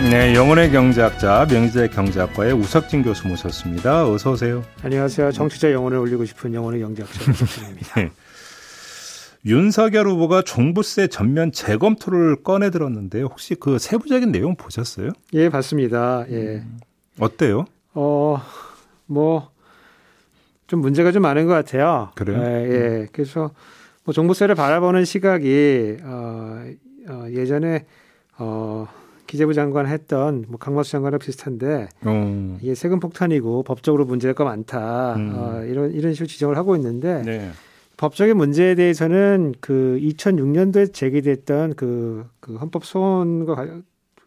네, 영혼의 경제학자 명지대 경제학과의 우석진 교수 모셨습니다. 어서 오세요. 안녕하세요. 정치자 영혼을 올리고 싶은 영혼의 경제학자 우석진입니다. 네. 윤석열 후보가 종부세 전면 재검토를 꺼내 들었는데 혹시 그 세부적인 내용 보셨어요? 예, 봤습니다. 예. 음, 어때요? 어, 뭐, 좀 문제가 좀 많은 것 같아요. 그래요? 예, 예. 그래서 뭐 종부세를 바라보는 시각이, 어, 어 예전에, 어, 기재부 장관 했던 뭐 강마수 장관과 비슷한데 음. 이게 세금 폭탄이고 법적으로 문제가 많다 음. 어, 이런 이런 식으로 지적을 하고 있는데 네. 법적인 문제에 대해서는 그 2006년도에 제기됐던 그, 그 헌법 소원과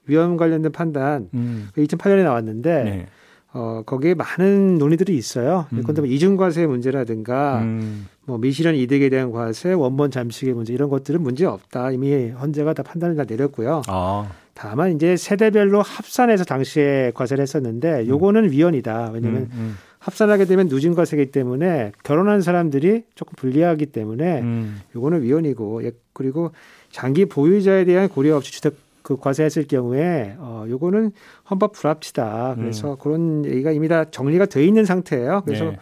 위헌 관련된 판단 음. 2008년에 그 나왔는데 네. 어, 거기에 많은 논의들이 있어요. 음. 그런데 뭐 이중과세 문제라든가 음. 뭐 미실현 이득에 대한 과세, 원본 잠식의 문제 이런 것들은 문제 없다. 이미 헌재가 다 판단을 다 내렸고요. 아. 다만 이제 세대별로 합산해서 당시에 과세를 했었는데 요거는 음. 위헌이다. 왜냐하면 음, 음. 합산하게 되면 누진 과세기 때문에 결혼한 사람들이 조금 불리하기 때문에 음. 요거는 위헌이고 예, 그리고 장기 보유자에 대한 고려 없이 주택 그 과세했을 경우에 어 요거는 헌법 불합치다. 그래서 음. 그런 얘기가 이미 다 정리가 돼 있는 상태예요. 그래서 네.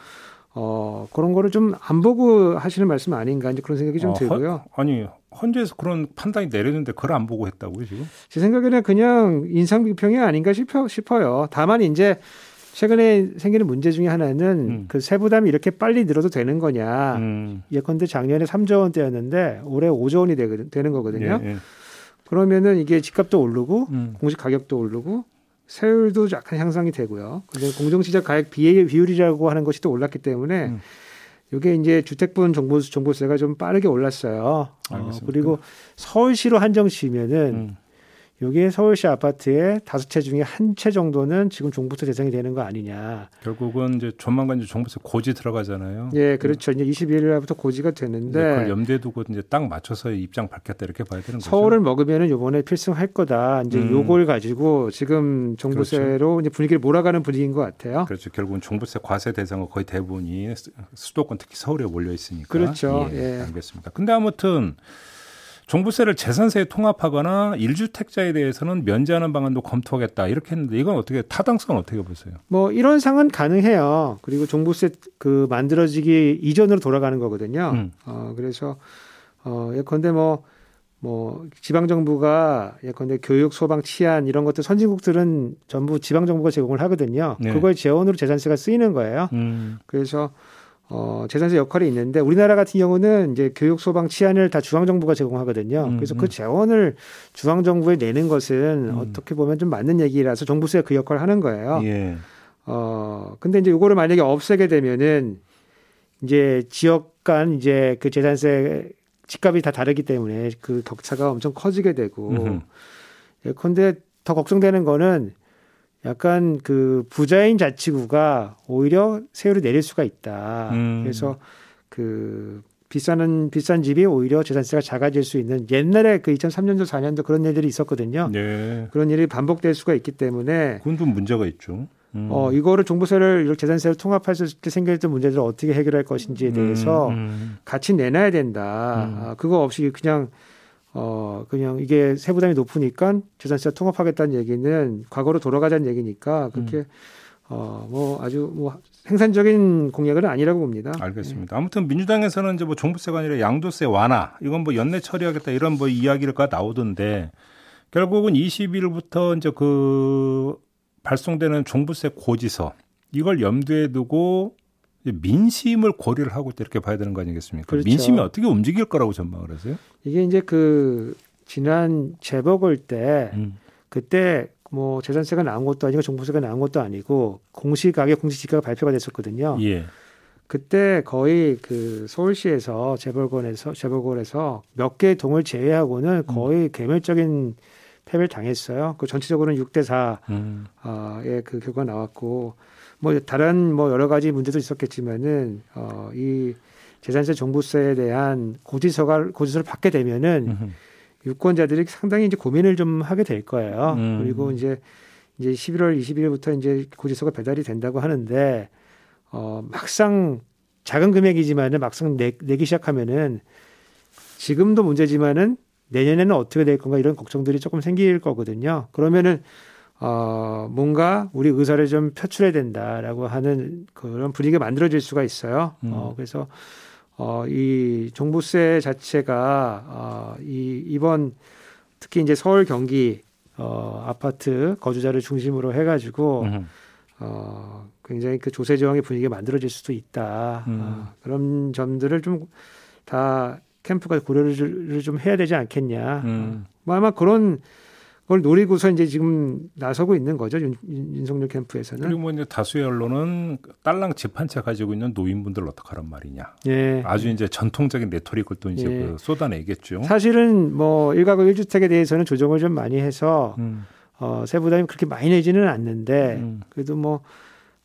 어 그런 거를 좀 안 보고 하시는 말씀 아닌가 이제 그런 생각이 좀 어, 들고요. 헌, 아니 헌재에서 그런 판단이 내렸는데 그걸 안 보고 했다고요 지금? 제 생각에는 그냥 인상 비평이 아닌가 싶어, 싶어요. 다만 이제 최근에 생기는 문제 중에 하나는 음. 그 세부담이 이렇게 빨리 늘어도 되는 거냐. 음. 예컨대 작년에 3조 원대였는데 올해 5조 원이 되는 거거든요. 예, 예. 그러면은 이게 집값도 오르고 음. 공시 가격도 오르고 세율도 약간 향상이 되고요. 근데 공정시장 가액 비율이라고 하는 것이 또 올랐기 때문에 음. 이게 이제 주택분 정보 정보세가 좀 빠르게 올랐어요. 어, 그리고 서울시로 한정시면은 음. 여기에 서울시 아파트에 다섯 채 중에 한 채 정도는 지금 종부세 대상이 되는 거 아니냐. 결국은 이제 조만간 이제 종부세 고지 들어가잖아요. 예, 그렇죠. 이제 21일 날부터 고지가 되는데 그걸 염두에 두고 이제 딱 맞춰서 입장 밝혔다 이렇게 봐야 되는 거죠. 서울을 먹으면은 요번에 필승할 거다. 이제 음. 요걸 가지고 지금 종부세로 그렇죠. 이제 분위기를 몰아가는 분위기인 것 같아요. 그렇죠. 결국은 종부세 과세 대상은 거의 대부분이 수도권 특히 서울에 몰려 있으니까. 그렇죠. 예, 예. 알겠습니다. 근데 아무튼 종부세를 재산세에 통합하거나 일주택자에 대해서는 면제하는 방안도 검토하겠다 이렇게 했는데 이건 어떻게 타당성은 어떻게 보세요? 뭐 이런 상은 가능해요. 그리고 종부세 그 만들어지기 이전으로 돌아가는 거거든요. 음. 어 그래서 어 예컨대 뭐뭐 뭐 지방 정부가 예컨대 교육, 소방, 치안 이런 것들 선진국들은 전부 지방 정부가 제공을 하거든요. 네. 그걸 재원으로 재산세가 쓰이는 거예요. 음. 그래서 어, 재산세 역할이 있는데 우리나라 같은 경우는 이제 교육, 소방, 치안을 다 중앙정부가 제공하거든요. 음, 그래서 그 음. 재원을 중앙정부에 내는 것은 음. 어떻게 보면 좀 맞는 얘기라서 정부세가 그 역할을 하는 거예요. 예. 어, 근데 이제 이거를 만약에 없애게 되면은 이제 지역 간 이제 그 재산세 집값이 다 다르기 때문에 그 격차가 엄청 커지게 되고 예컨대 더 걱정되는 거는 약간 그 부자인 자치구가 오히려 세율을 내릴 수가 있다. 음. 그래서 그 비싸는 비싼 집이 오히려 재산세가 작아질 수 있는 옛날에 그 2003년도 4년도 그런 일들이 있었거든요. 네. 그런 일이 반복될 수가 있기 때문에 그건 좀 문제가 있죠. 음. 어 이거를 종부세를 이렇게 재산세를 통합했을 때 생겼던 문제들을 어떻게 해결할 것인지에 대해서 음, 음. 같이 내놔야 된다. 음. 아, 그거 없이 그냥 어, 그냥 이게 세부담이 높으니까 재산세 통합하겠다는 얘기는 과거로 돌아가자는 얘기니까 그렇게 음. 어, 뭐 아주 뭐 생산적인 공약은 아니라고 봅니다. 알겠습니다. 네. 아무튼 민주당에서는 이제 뭐 종부세가 아니라 양도세 완화 이건 뭐 연내 처리하겠다 이런 뭐 이야기가 나오던데 결국은 20일부터 이제 그 발송되는 종부세 고지서 이걸 염두에 두고 민심을 고려를 하고 이렇게 봐야 되는 거 아니겠습니까? 그렇죠. 민심이 어떻게 움직일 거라고 전망을 하세요? 이게 이제 그 지난 재보궐 때 음. 그때 뭐 재산세가 나온 것도 아니고 종부세가 나온 것도 아니고 공시가격 공시지가가 발표가 됐었거든요. 예. 그때 거의 그 서울시에서 재벌권에서 재벌권에서 몇 개 동을 제외하고는 음. 거의 음. 개멸적인 패배를 당했어요. 그 전체적으로는 6대 4의 음. 어, 그 결과 나왔고 뭐 다른 뭐 여러 가지 문제도 있었겠지만은 어, 이 재산세 종부세에 대한 고지서가 고지서를 받게 되면은 유권자들이 상당히 이제 고민을 좀 하게 될 거예요. 음. 그리고 이제 이제 11월 20일부터 이제 고지서가 배달이 된다고 하는데 어 막상 작은 금액이지만은 막상 내, 내기 시작하면은 지금도 문제지만은 내년에는 어떻게 될 건가 이런 걱정들이 조금 생길 거거든요. 그러면은 어 뭔가 우리 의사를 좀 표출해야 된다라고 하는 그런 분위기가 만들어질 수가 있어요. 음. 어 그래서 어, 이 종부세 자체가 어, 이 이번 특히 이제 서울 경기 어, 아파트 거주자를 중심으로 해가지고 음. 어, 굉장히 그 조세 저항의 분위기가 만들어질 수도 있다. 음. 어, 그런 점들을 좀 다 캠프가 고려를 좀 해야 되지 않겠냐. 음. 어, 뭐 아마 그런 그걸 노리고서 이제 지금 나서고 있는 거죠 윤, 윤석열 캠프에서는. 그리고 뭐 이제 다수의 언론은 딸랑 집한채 가지고 있는 노인분들 어떡하란 말이냐. 예. 아주 이제 전통적인 레토릭을 또 이제 예. 그 쏟아내겠죠. 사실은 뭐 일가구 일주택에 대해서는 조정을 좀 많이 해서 음. 어, 세부담이 그렇게 많이 내지는 않는데 음. 그래도 뭐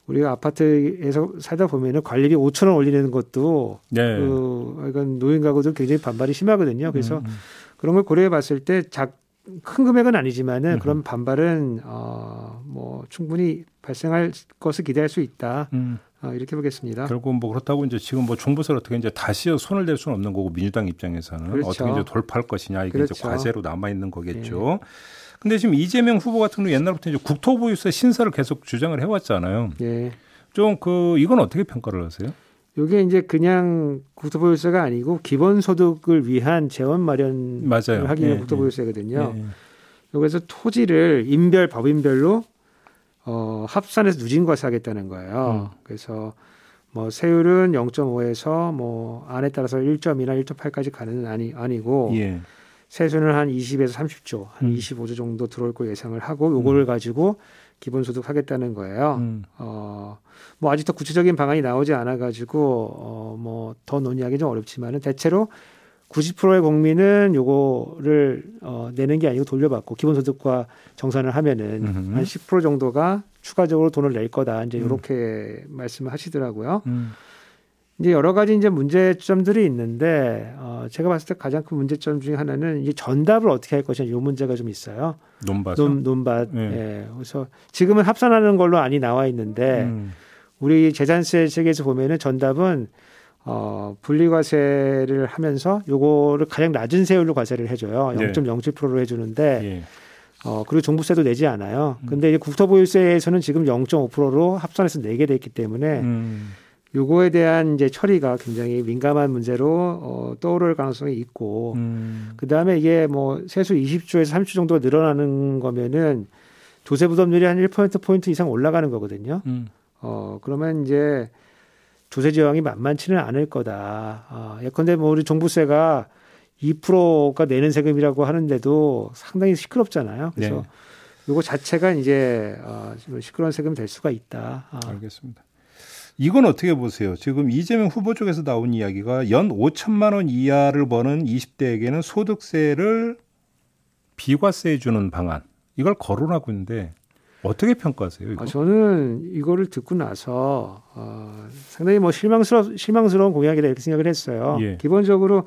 우리가 아파트에서 살다 보면은 관리비 5천 원 올리는 것도 네. 그 이건 노인 가구들 굉장히 반발이 심하거든요. 그래서 음, 음. 그런 걸 고려해 봤을 때 작 큰 금액은 아니지만은 음. 그런 반발은 어 뭐 충분히 발생할 것을 기대할 수 있다. 음. 어, 이렇게 보겠습니다. 결국 뭐 그렇다고 이제 지금 뭐 종부세를 어떻게 이제 다시 손을 댈 수는 없는 거고 민주당 입장에서는 그렇죠. 어떻게 이제 돌파할 것이냐 이게 그렇죠. 이제 과제로 남아 있는 거겠죠. 예. 근데 지금 이재명 후보 같은 경우 옛날부터 이제 국토보유세 신설을 계속 주장을 해왔잖아요. 예. 좀그 이건 어떻게 평가를 하세요? 이게 이제 그냥 국토보유세가 아니고 기본소득을 위한 재원 마련을 맞아요. 하기 위한 예, 국토보유세거든요. 예. 여기서 토지를 인별 법인별로 어, 합산해서 누진과세 하겠다는 거예요. 음. 그래서 뭐 세율은 0.5에서 뭐 안에 따라서 1.2나 1.8까지 가는 아니 아니고 예. 세수는 한 20에서 30조, 한 음. 25조 정도 들어올 거 예상을 하고 요거를 음. 가지고 기본소득 하겠다는 거예요. 음. 어, 뭐 아직 도 구체적인 방안이 나오지 않아 가지고 어, 뭐 더 논의하기 좀 어렵지만은 대체로 90%의 국민은 요거를 어, 내는 게 아니고 돌려받고 기본소득과 정산을 하면은 음흠. 한10% 정도가 추가적으로 돈을 낼 거다. 이제 이렇게 음. 말씀을 하시더라고요. 음. 이제 여러 가지 이제 문제점들이 있는데 어 제가 봤을 때 가장 큰 문제점 중에 하나는 이제 전답을 어떻게 할 것이냐 이 문제가 좀 있어요. 논밭. 논, 논밭. 예. 예. 그래서 지금은 합산하는 걸로 안이 나와 있는데 음. 우리 재산세 책에서 보면은 전답은 어 분리과세를 하면서 요거를 가장 낮은 세율로 과세를 해줘요. 0.07%로 해주는데. 예. 어, 그리고 종부세도 내지 않아요. 음. 근데 이제 국토보유세에서는 지금 0.5%로 합산해서 내게 됐기 때문에 음. 요거에 대한 이제 처리가 굉장히 민감한 문제로 어, 떠오를 가능성이 있고 음. 그다음에 이게 뭐 세수 20조에서 30조 정도가 늘어나는 거면은 조세 부담률이 한 1% 포인트 이상 올라가는 거거든요. 음. 어 그러면 이제 조세 지형이 만만치는 않을 거다. 어, 예컨대 뭐 우리 종부세가 2%가 내는 세금이라고 하는데도 상당히 시끄럽잖아요. 그래서 네. 요거 자체가 이제 어, 시끄러운 세금이 될 수가 있다. 아. 알겠습니다. 이건 어떻게 보세요? 지금 이재명 후보 쪽에서 나온 이야기가 연 5천만 원 이하를 버는 20대에게는 소득세를 비과세해 주는 방안 이걸 거론하고 있는데 어떻게 평가하세요? 이거? 아, 저는 이거를 듣고 나서 어, 상당히 뭐 실망스러 실망스러운 공약이다 이렇게 생각을 했어요. 예. 기본적으로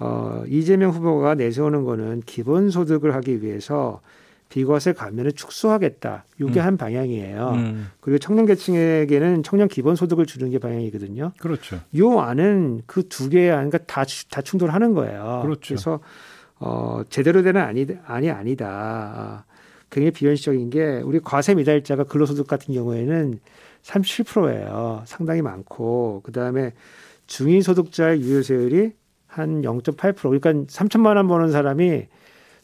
어, 이재명 후보가 내세우는 거는 기본소득을 하기 위해서 비과세 감면을 축소하겠다. 이게 음. 한 방향이에요. 음. 그리고 청년 계층에게는 청년 기본 소득을 주는 게 방향이거든요. 그렇죠. 요 안은 그 두 개의 안과 다, 다 충돌하는 거예요. 그렇죠. 그래서 어, 제대로 되는 아니, 아니 아니다. 굉장히 비현실적인 게 우리 과세 미달자가 근로소득 같은 경우에는 37%예요. 상당히 많고 그다음에 중위소득자의 유효세율이 한 0.8% 그러니까 3천만 원 버는 사람이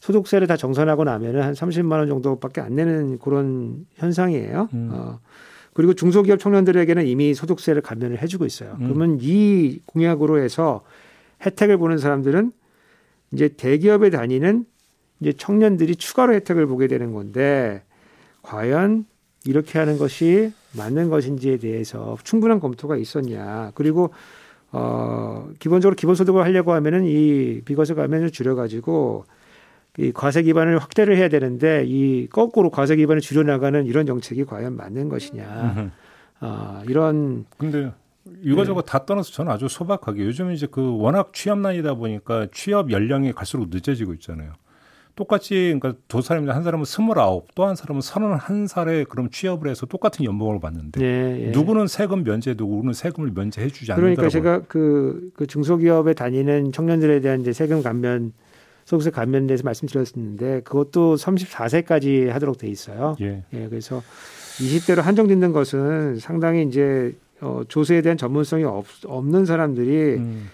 소득세를 다 정산하고 나면은 한 30만 원 정도밖에 안 내는 그런 현상이에요. 음. 어. 그리고 중소기업 청년들에게는 이미 소득세를 감면을 해주고 있어요. 음. 그러면 이 공약으로 해서 혜택을 보는 사람들은 이제 대기업에 다니는 이제 청년들이 추가로 혜택을 보게 되는 건데 과연 이렇게 하는 것이 맞는 것인지에 대해서 충분한 검토가 있었냐. 그리고 어 기본적으로 기본소득을 하려고 하면은 이 비과세 감면을 줄여가지고 이 과세 기반을 확대를 해야 되는데 이 거꾸로 과세 기반을 줄여나가는 이런 정책이 과연 맞는 것이냐. 어, 이런 근데 이거저거 네. 다 떠나서 저는 아주 소박하게 요즘 이제 그 워낙 취업난이다 보니까 취업 연령이 갈수록 늦어지고 있잖아요. 똑같이 그러니까 두 사람인데 한 사람은 스물아홉, 또 한 사람은 서른한 살에 그럼 취업을 해서 똑같은 연봉을 받는데 예, 예. 누구는 세금 면제, 누구는 세금을 면제해 주지 않는다고. 그러니까 제가 그, 그 중소기업에 다니는 청년들에 대한 이제 세금 감면 소득세 감면에 대해서 말씀드렸었는데 그것도 34세까지 하도록 돼 있어요. 예. 예 그래서 20대로 한정짓는 것은 상당히 이제 어, 조세에 대한 전문성이 없, 없는 사람들이 음.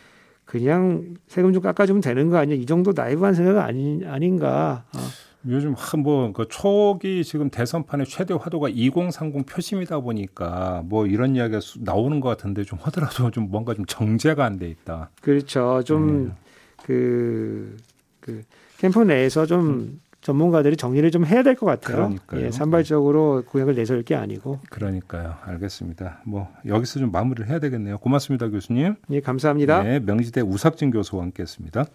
그냥 세금 좀 깎아주면 되는 거 아니야? 이 정도 나이브한 생각 아니, 아닌가? 어. 요즘 한뭐그 초기 지금 대선판의 최대 화두가 2030 표심이다 보니까 뭐 이런 이야기가 나오는 것 같은데 좀 하더라도 좀 뭔가 좀 정제가 안 돼 있다. 그렇죠. 좀그 네. 그, 그 캠프 내에서 좀 음. 전문가들이 정리를 좀 해야 될 것 같아요. 그러니까요. 예, 산발적으로 공약을 내세울 게 아니고. 그러니까요. 알겠습니다. 뭐 여기서 좀 마무리를 해야 되겠네요. 고맙습니다, 교수님. 예, 감사합니다. 네, 명지대 우석진 교수와 함께했습니다.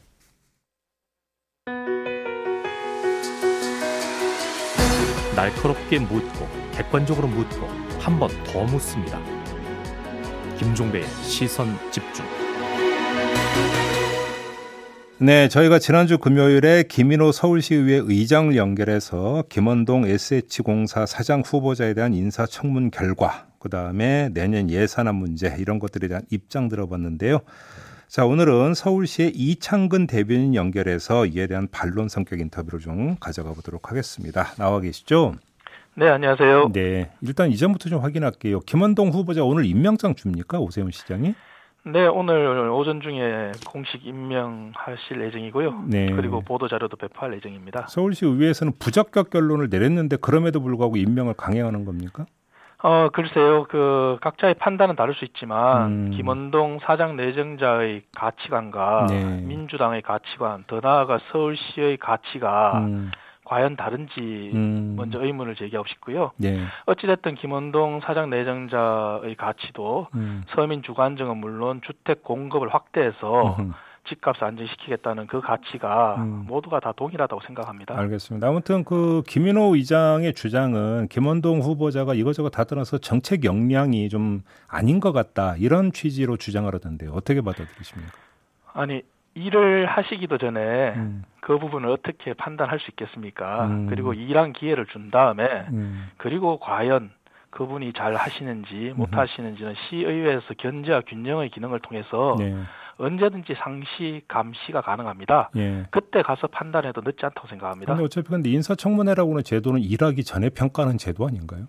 날카롭게 묻고 객관적으로 묻고 한 번 더 묻습니다. 김종배의 시선 집중. 네, 저희가 지난주 금요일에 김인호 서울시의회 의장을 연결해서 김원동 SH공사 사장 후보자에 대한 인사청문 결과, 그 다음에 내년 예산안 문제 이런 것들에 대한 입장 들어봤는데요. 자, 오늘은 서울시의 이창근 대변인 연결해서 이에 대한 반론 성격 인터뷰를 좀 가져가 보도록 하겠습니다. 나와 계시죠? 네, 안녕하세요. 네, 일단 이전부터 좀 확인할게요. 김원동 후보자 오늘 임명장 줍니까? 오세훈 시장이? 네, 오늘 오전 중에 공식 임명하실 예정이고요. 네. 그리고 보도 자료도 배포할 예정입니다. 서울시 의회에서는 부적격 결론을 내렸는데 그럼에도 불구하고 임명을 강행하는 겁니까? 어, 글쎄요. 그 각자의 판단은 다를 수 있지만 음. 김원동 사장 내정자의 가치관과 네. 민주당의 가치관, 더 나아가 서울시의 가치가 음. 과연 다른지 음. 먼저 의문을 제기하고 싶고요. 네. 어찌됐든 김원동 사장 내정자의 가치도 음. 서민 주관정은 물론 주택 공급을 확대해서 음. 집값을 안정시키겠다는 그 가치가 음. 모두가 다 동일하다고 생각합니다. 알겠습니다. 아무튼 그 김인호 의장의 주장은 김원동 후보자가 이것저것 다 떠나서 정책 역량이 좀 아닌 것 같다 이런 취지로 주장을 하던데요. 어떻게 받아들이십니까? 아니 일을 하시기도 전에 음. 그 부분을 어떻게 판단할 수 있겠습니까? 음. 그리고 일한 기회를 준 다음에 음. 그리고 과연 그분이 잘 하시는지 못 하시는지는 시의회에서 견제와 균형의 기능을 통해서 네. 언제든지 상시 감시가 가능합니다. 예. 그때 가서 판단해도 늦지 않다고 생각합니다. 근데 어차피 근데 인사청문회라고 하는 제도는 일하기 전에 평가하는 제도 아닌가요?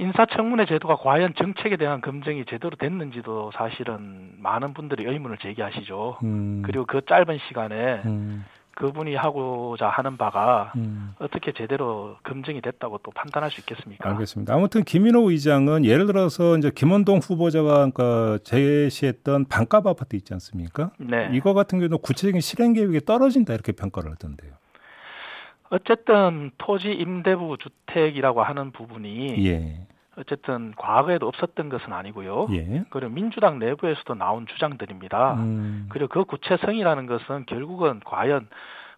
인사청문회 제도가 과연 정책에 대한 검증이 제대로 됐는지도 사실은 많은 분들이 의문을 제기하시죠. 음. 그리고 그 짧은 시간에 음. 그분이 하고자 하는 바가 음. 어떻게 제대로 검증이 됐다고 또 판단할 수 있겠습니까? 알겠습니다. 아무튼 김인호 의장은 예를 들어서 이제 김원동 후보자가 그러니까 제시했던 반값 아파트 있지 않습니까? 네. 이거 같은 경우는 구체적인 실행 계획이 떨어진다 이렇게 평가를 하던데요. 어쨌든 토지 임대부 주택이라고 하는 부분이 예. 어쨌든 과거에도 없었던 것은 아니고요. 예. 그리고 민주당 내부에서도 나온 주장들입니다. 음. 그리고 그 구체성이라는 것은 결국은 과연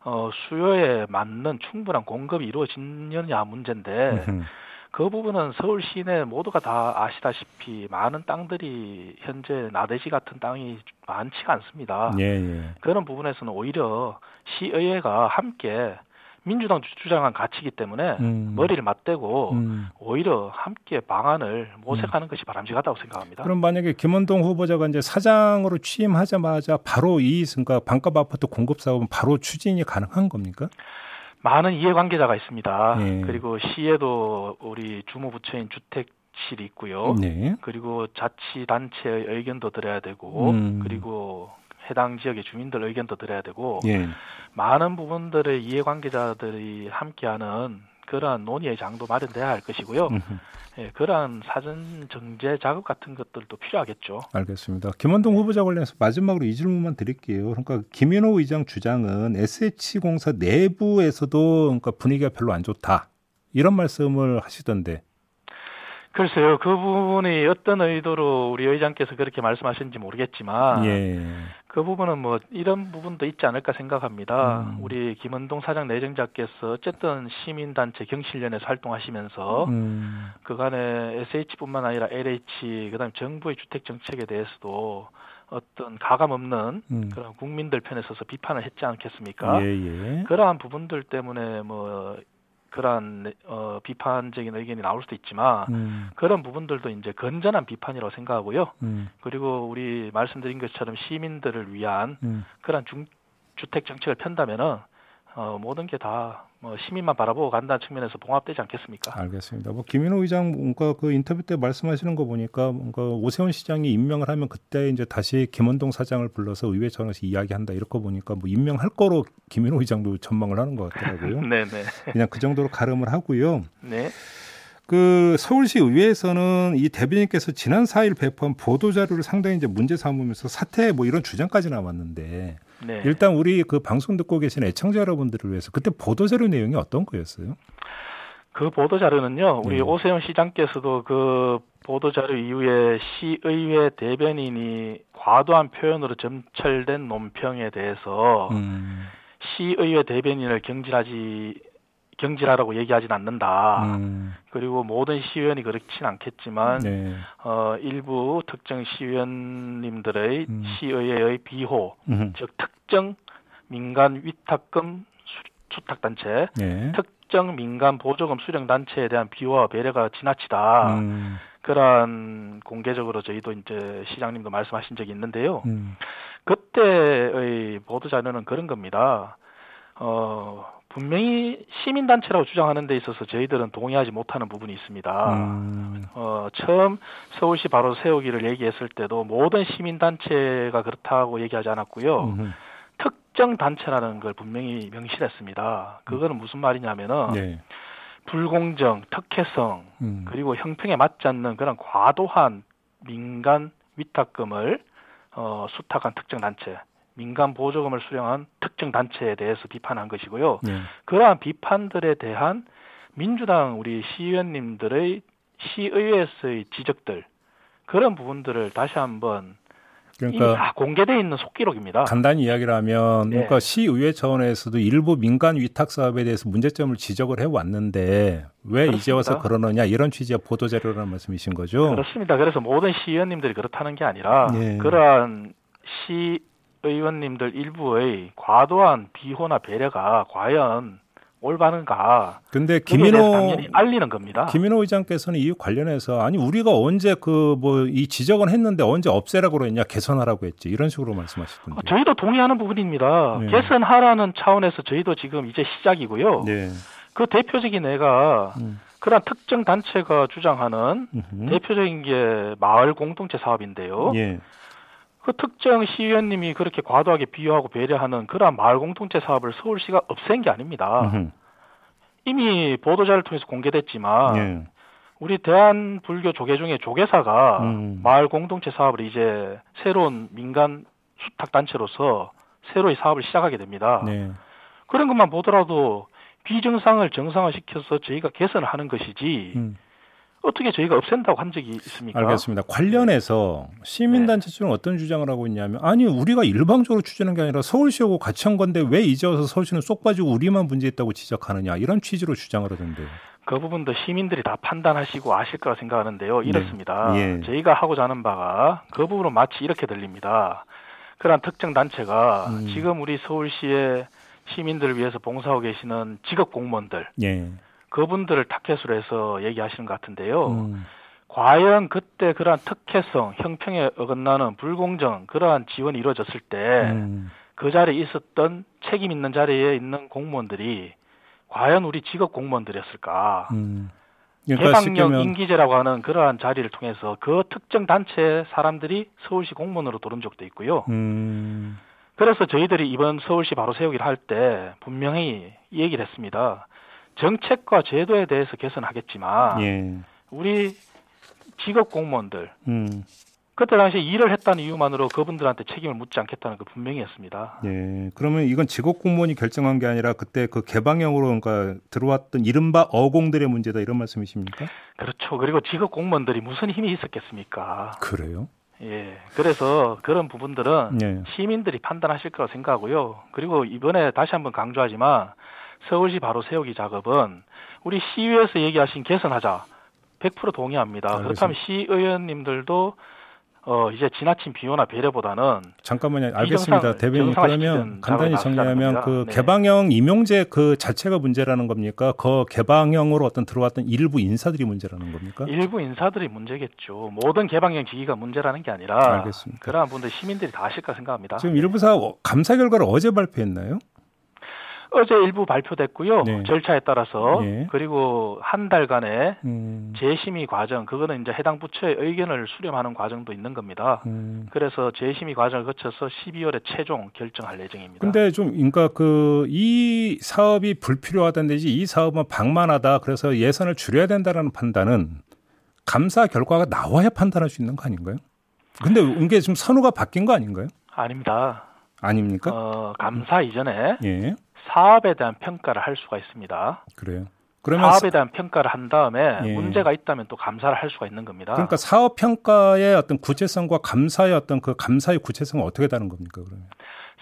어, 수요에 맞는 충분한 공급이 이루어지느냐 문제인데. 그 부분은 서울 시내 모두가 다 아시다시피 많은 땅들이 현재 나대지 같은 땅이 많지가 않습니다. 예, 예. 그런 부분에서는 오히려 시의회가 함께 민주당 주장한 가치이기 때문에 음. 머리를 맞대고 음. 오히려 함께 방안을 모색하는 음. 것이 바람직하다고 생각합니다. 그럼 만약에 김원동 후보자가 이제 사장으로 취임하자마자 바로 이 그러니까 반값 아파트 공급 사업은 바로 추진이 가능한 겁니까? 많은 이해관계자가 있습니다. 네. 그리고 시에도 우리 주무부처인 주택 실이 있고요. 네. 그리고 자치단체의 의견도 들어야 되고, 음. 그리고 해당 지역의 주민들 의견도 들어야 되고 예. 많은 부분들의 이해관계자들이 함께하는 그러한 논의의 장도 마련돼야 할 것이고요. 예, 그러한 사전 정제 작업 같은 것들도 필요하겠죠. 알겠습니다. 김원동 후보자 관련해서 마지막으로 이 질문만 드릴게요. 그러니까 김인호 의장 주장은 SH공사 내부에서도 그러니까 분위기가 별로 안 좋다 이런 말씀을 하시던데 글쎄요, 그 부분이 어떤 의도로 우리 의장께서 그렇게 말씀하셨는지 모르겠지만, 예. 그 부분은 뭐 이런 부분도 있지 않을까 생각합니다. 음. 우리 김은동 사장 내정자께서 어쨌든 시민단체 경실련에서 활동하시면서 음. 그간에 SH뿐만 아니라 LH, 그다음 정부의 주택 정책에 대해서도 어떤 가감 없는 음. 그런 국민들 편에 서서 비판을 했지 않겠습니까? 예, 예. 그러한 부분들 때문에 뭐 그러한 어, 비판적인 의견이 나올 수도 있지만 음. 그런 부분들도 이제 건전한 비판이라고 생각하고요. 음. 그리고 우리 말씀드린 것처럼 시민들을 위한 음. 그러한 중, 주택 정책을 편다면은 어, 모든 게 다 뭐 시민만 바라보고 간다는 측면에서 봉합되지 않겠습니까? 알겠습니다. 뭐 김인호 의장 뭔가 그 인터뷰 때 말씀하시는 거 보니까 뭔가 오세훈 시장이 임명을 하면 그때 이제 다시 김원동 사장을 불러서 의회 차원에서 이야기한다 이렇게 보니까 뭐 임명할 거로 김인호 의장도 전망을 하는 것 같더라고요. 네네. 네. 그냥 그 정도로 가름을 하고요. 네. 그 서울시 의회에서는 이 대변인께서 지난 4일 배포한 보도 자료를 상당히 이제 문제 삼으면서 사퇴 뭐 이런 주장까지 나왔는데 네. 일단 우리 그 방송 듣고 계신 애청자 여러분들을 위해서 그때 보도자료 내용이 어떤 거였어요? 그 보도자료는요, 우리 네. 오세훈 시장께서도 그 보도자료 이후에 시의회 대변인이 과도한 표현으로 점철된 논평에 대해서 음. 시의회 대변인을 경질하지 경질하라고 얘기하진 않는다. 음. 그리고 모든 시의원이 그렇진 않겠지만 네. 어, 일부 특정 시의원님들의 음. 시의회의 비호, 음. 즉 특정 민간 위탁금 수탁 단체, 네. 특정 민간 보조금 수령 단체에 대한 비호와 배려가 지나치다. 음. 그러한 공개적으로 저희도 이제 시장님도 말씀하신 적이 있는데요. 음. 그때의 보도 자료는 그런 겁니다. 어, 분명히 시민단체라고 주장하는 데 있어서 저희들은 동의하지 못하는 부분이 있습니다. 음. 어, 처음 서울시 바로 세우기를 얘기했을 때도 모든 시민단체가 그렇다고 얘기하지 않았고요. 음. 특정 단체라는 걸 분명히 명시했습니다. 그거는 무슨 말이냐면은 네. 불공정, 특혜성, 음. 그리고 형평에 맞지 않는 그런 과도한 민간 위탁금을 어, 수탁한 특정 단체. 민간 보조금을 수령한 특정 단체에 대해서 비판한 것이고요. 네. 그러한 비판들에 대한 민주당 우리 시의원님들의 시의회에서의 지적들 그런 부분들을 다시 한번 그러니까 다 공개돼 있는 속기록입니다. 간단히 이야기를 하면 네. 그러니까 시의회 차원에서도 일부 민간 위탁 사업에 대해서 문제점을 지적을 해 왔는데 왜 그렇습니다. 이제 와서 그러느냐 이런 취지의 보도 자료라는 말씀이신 거죠? 그렇습니다. 그래서 모든 시의원님들이 그렇다는 게 아니라 네. 그러한 시 의원님들 일부의 과도한 비호나 배려가 과연 올바른가? 근데 김인호 알리는 겁니다. 김인호 의장께서는 이 관련해서 아니 우리가 언제 그 뭐 이 지적은 했는데 언제 없애라고 그랬냐 개선하라고 했지 이런 식으로 말씀하시던데. 어, 저희도 동의하는 부분입니다. 네. 개선하라는 차원에서 저희도 지금 이제 시작이고요. 네. 그 대표적인 애가 음. 그런 특정 단체가 주장하는 음흠. 대표적인 게 마을 공동체 사업인데요. 예. 그 특정 시의원님이 그렇게 과도하게 비유하고 배려하는 그러한 마을 공동체 사업을 서울시가 없앤 게 아닙니다. 으흠. 이미 보도자를 통해서 공개됐지만 예. 우리 대한 불교 조계 중에 조계사가 음. 마을 공동체 사업을 이제 새로운 민간 수탁 단체로서 새로이 사업을 시작하게 됩니다. 네. 그런 것만 보더라도 비정상을 정상화시켜서 저희가 개선을 하는 것이지 음. 어떻게 저희가 없앤다고 한 적이 있습니까? 알겠습니다. 관련해서 시민단체 측은 네. 어떤 주장을 하고 있냐면 아니 우리가 일방적으로 추진한 게 아니라 서울시하고 같이 한 건데 왜 이제 와서 서울시는 쏙 빠지고 우리만 문제있다고 지적하느냐 이런 취지로 주장을 하던데요. 그 부분도 시민들이 다 판단하시고 아실 거라 생각하는데요. 네. 이렇습니다. 네. 예. 저희가 하고자 하는 바가 그 부분은 마치 이렇게 들립니다. 그러한 특정 단체가 음. 지금 우리 서울시의 시민들을 위해서 봉사하고 계시는 직업 공무원들 예. 그분들을 타켓으로 해서 얘기하시는 것 같은데요. 음. 과연 그때 그러한 특혜성, 형평에 어긋나는 불공정 그러한 지원이 이루어졌을 때그 음. 그 자리에 있었던 책임 있는 자리에 있는 공무원들이 과연 우리 직업 공무원들이었을까? 음. 그러니까 개방력 임기제라고 하는 그러한 자리를 통해서 그 특정 단체 사람들이 서울시 공무원으로 들어온 적도 있고요. 음. 그래서 저희들이 이번 서울시 바로 세우기를 할 때 분명히 이 얘기를 했습니다. 정책과 제도에 대해서 개선하겠지만 예. 우리 직업 공무원들 음. 그때 당시 일을 했다는 이유만으로 그분들한테 책임을 묻지 않겠다는 거 분명히 했습니다. 예. 그러면 이건 직업 공무원이 결정한 게 아니라 그때 그 개방형으로 그러니까 들어왔던 이른바 어공들의 문제다 이런 말씀이십니까? 그렇죠. 그리고 직업 공무원들이 무슨 힘이 있었겠습니까? 그래요? 예. 그래서 그런 부분들은 예. 시민들이 판단하실 거라고 생각하고요. 그리고 이번에 다시 한번 강조하지만 서울시 바로 세우기 작업은 우리 시의회에서 얘기하신 개선하자 100% 동의합니다. 알겠습니다. 그렇다면 시의원님들도 어 이제 지나친 비호나 배려보다는 잠깐만요. 알겠습니다. 대변인 그러면 간단히 정리하면 그 네. 개방형 임용제 그 자체가 문제라는 겁니까? 그 개방형으로 어떤 들어왔던 일부 인사들이 문제라는 겁니까? 일부 인사들이 문제겠죠. 모든 개방형 기기가 문제라는 게 아니라 알겠습니다. 그러한 분들 시민들이 다 아실까 생각합니다. 지금 일부 사 감사 결과를 어제 발표했나요? 어제 일부 발표됐고요. 네. 절차에 따라서 네. 그리고 한 달간의 음. 재심의 과정 그거는 이제 해당 부처의 의견을 수렴하는 과정도 있는 겁니다. 음. 그래서 재심의 과정을 거쳐서 12월에 최종 결정할 예정입니다. 근데 좀 그러니까 그 이 사업이 불필요하다든지 이 사업은 방만하다 그래서 예산을 줄여야 된다라는 판단은 감사 결과가 나와야 판단할 수 있는 거 아닌가요? 근데 이게 좀 선호가 바뀐 거 아닌가요? 아닙니다. 아닙니까? 어, 감사 이전에 예. 사업에 대한 평가를 할 수가 있습니다. 그래요. 그러면 사업에 대한 평가를 한 다음에 예. 문제가 있다면 또 감사를 할 수가 있는 겁니다. 그러니까 사업 평가의 어떤 구체성과 감사의 어떤 그 감사의 구체성은 어떻게 다른 겁니까, 그러면?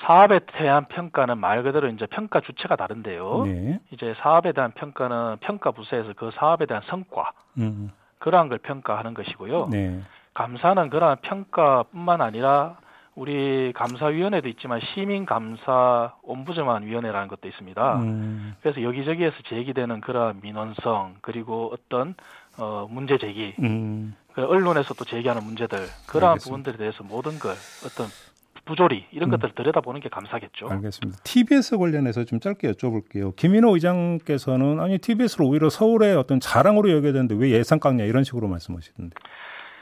사업에 대한 평가는 말 그대로 이제 평가 주체가 다른데요. 네. 이제 사업에 대한 평가는 평가 부서에서 그 사업에 대한 성과 음. 그러한 걸 평가하는 것이고요. 네. 감사는 그러한 평가뿐만 아니라 우리 감사위원회도 있지만 시민감사 옴부즈만 위원회라는 것도 있습니다. 음. 그래서 여기저기에서 제기되는 그런 민원성 그리고 어떤 어 문제 제기, 음. 그 언론에서 또 제기하는 문제들 그러한 알겠습니다. 부분들에 대해서 모든 걸 어떤 부조리 이런 음. 것들을 들여다보는 게 감사겠죠. 알겠습니다. TBS 관련해서 좀 짧게 여쭤볼게요. 김인호 의장께서는 아니 TBS를 오히려 서울의 어떤 자랑으로 여겨야 되는데 왜 예산 깎냐 이런 식으로 말씀하시던데.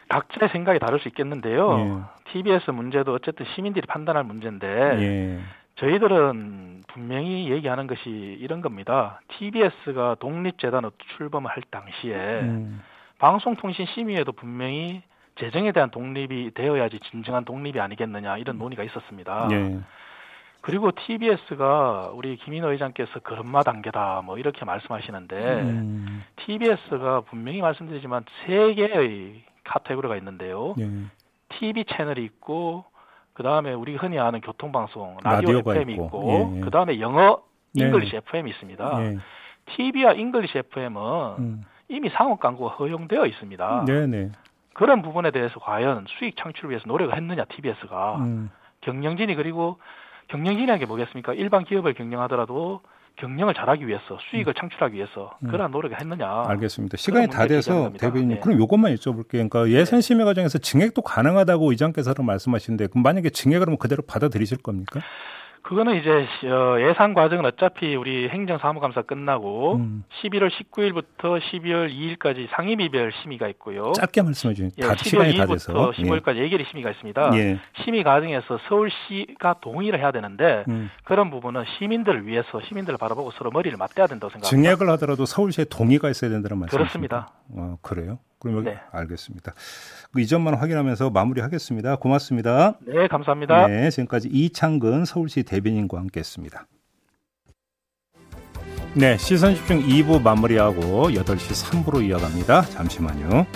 각자의 생각이 다를 수 있겠는데요. 예. TBS 문제도 어쨌든 시민들이 판단할 문제인데 예. 저희들은 분명히 얘기하는 것이 이런 겁니다. TBS가 독립재단으로 출범을 할 당시에 음. 방송통신심의회도 분명히 재정에 대한 독립이 되어야지 진정한 독립이 아니겠느냐 이런 논의가 있었습니다. 예. 그리고 TBS가 우리 김인호 의장께서 걸음마 단계다 뭐 이렇게 말씀하시는데 음. TBS가 분명히 말씀드리지만 세 개의 카테고리가 있는데요. 예. TV 채널이 있고 그 다음에 우리 흔히 아는 교통방송 라디오 FM이 있고, 있고 예. 그 다음에 영어 English 네. FM이 있습니다. 예. TV와 English FM은 음. 이미 상업 광고가 허용되어 있습니다. 네네. 네. 그런 부분에 대해서 과연 수익 창출을 위해서 노력을 했느냐 TBS가 음. 경영진이 그리고 경영진이라는 게 뭐겠습니까? 일반 기업을 경영하더라도 경영을 잘하기 위해서 수익을 음. 창출하기 위해서 음. 그러한 노력을 했느냐. 알겠습니다. 시간이 다 돼서 대변인 네. 그럼 이것만 여쭤볼게요. 그러니까 예산 심의 과정에서 증액도 가능하다고 의장께서는 말씀하시는데 그럼 만약에 증액을 하면 그대로 받아들이실 겁니까? 그거는 이제 어, 예산 과정은 어차피 우리 행정사무감사 끝나고 음. 11월 19일부터 12월 2일까지 상임위별 심의가 있고요. 짧게 말씀해 주세요. 예, 12월 2일부터 15일까지 예. 예결위 심의가 있습니다. 예. 심의 과정에서 서울시가 동의를 해야 되는데 음. 그런 부분은 시민들을 위해서 시민들을 바라보고 서로 머리를 맞대야 된다고 생각합니다. 증액을 하더라도 서울시의 동의가 있어야 된다는 말씀이십니까? 그렇습니다. 어, 그래요? 그럼 여기 네. 알겠습니다. 그 이 점만 확인하면서 마무리하겠습니다. 고맙습니다. 네, 감사합니다. 네, 지금까지 이창근 서울시 대변인과 함께했습니다. 네, 시선 집중 2부 마무리하고 8시 3부로 이어갑니다. 잠시만요.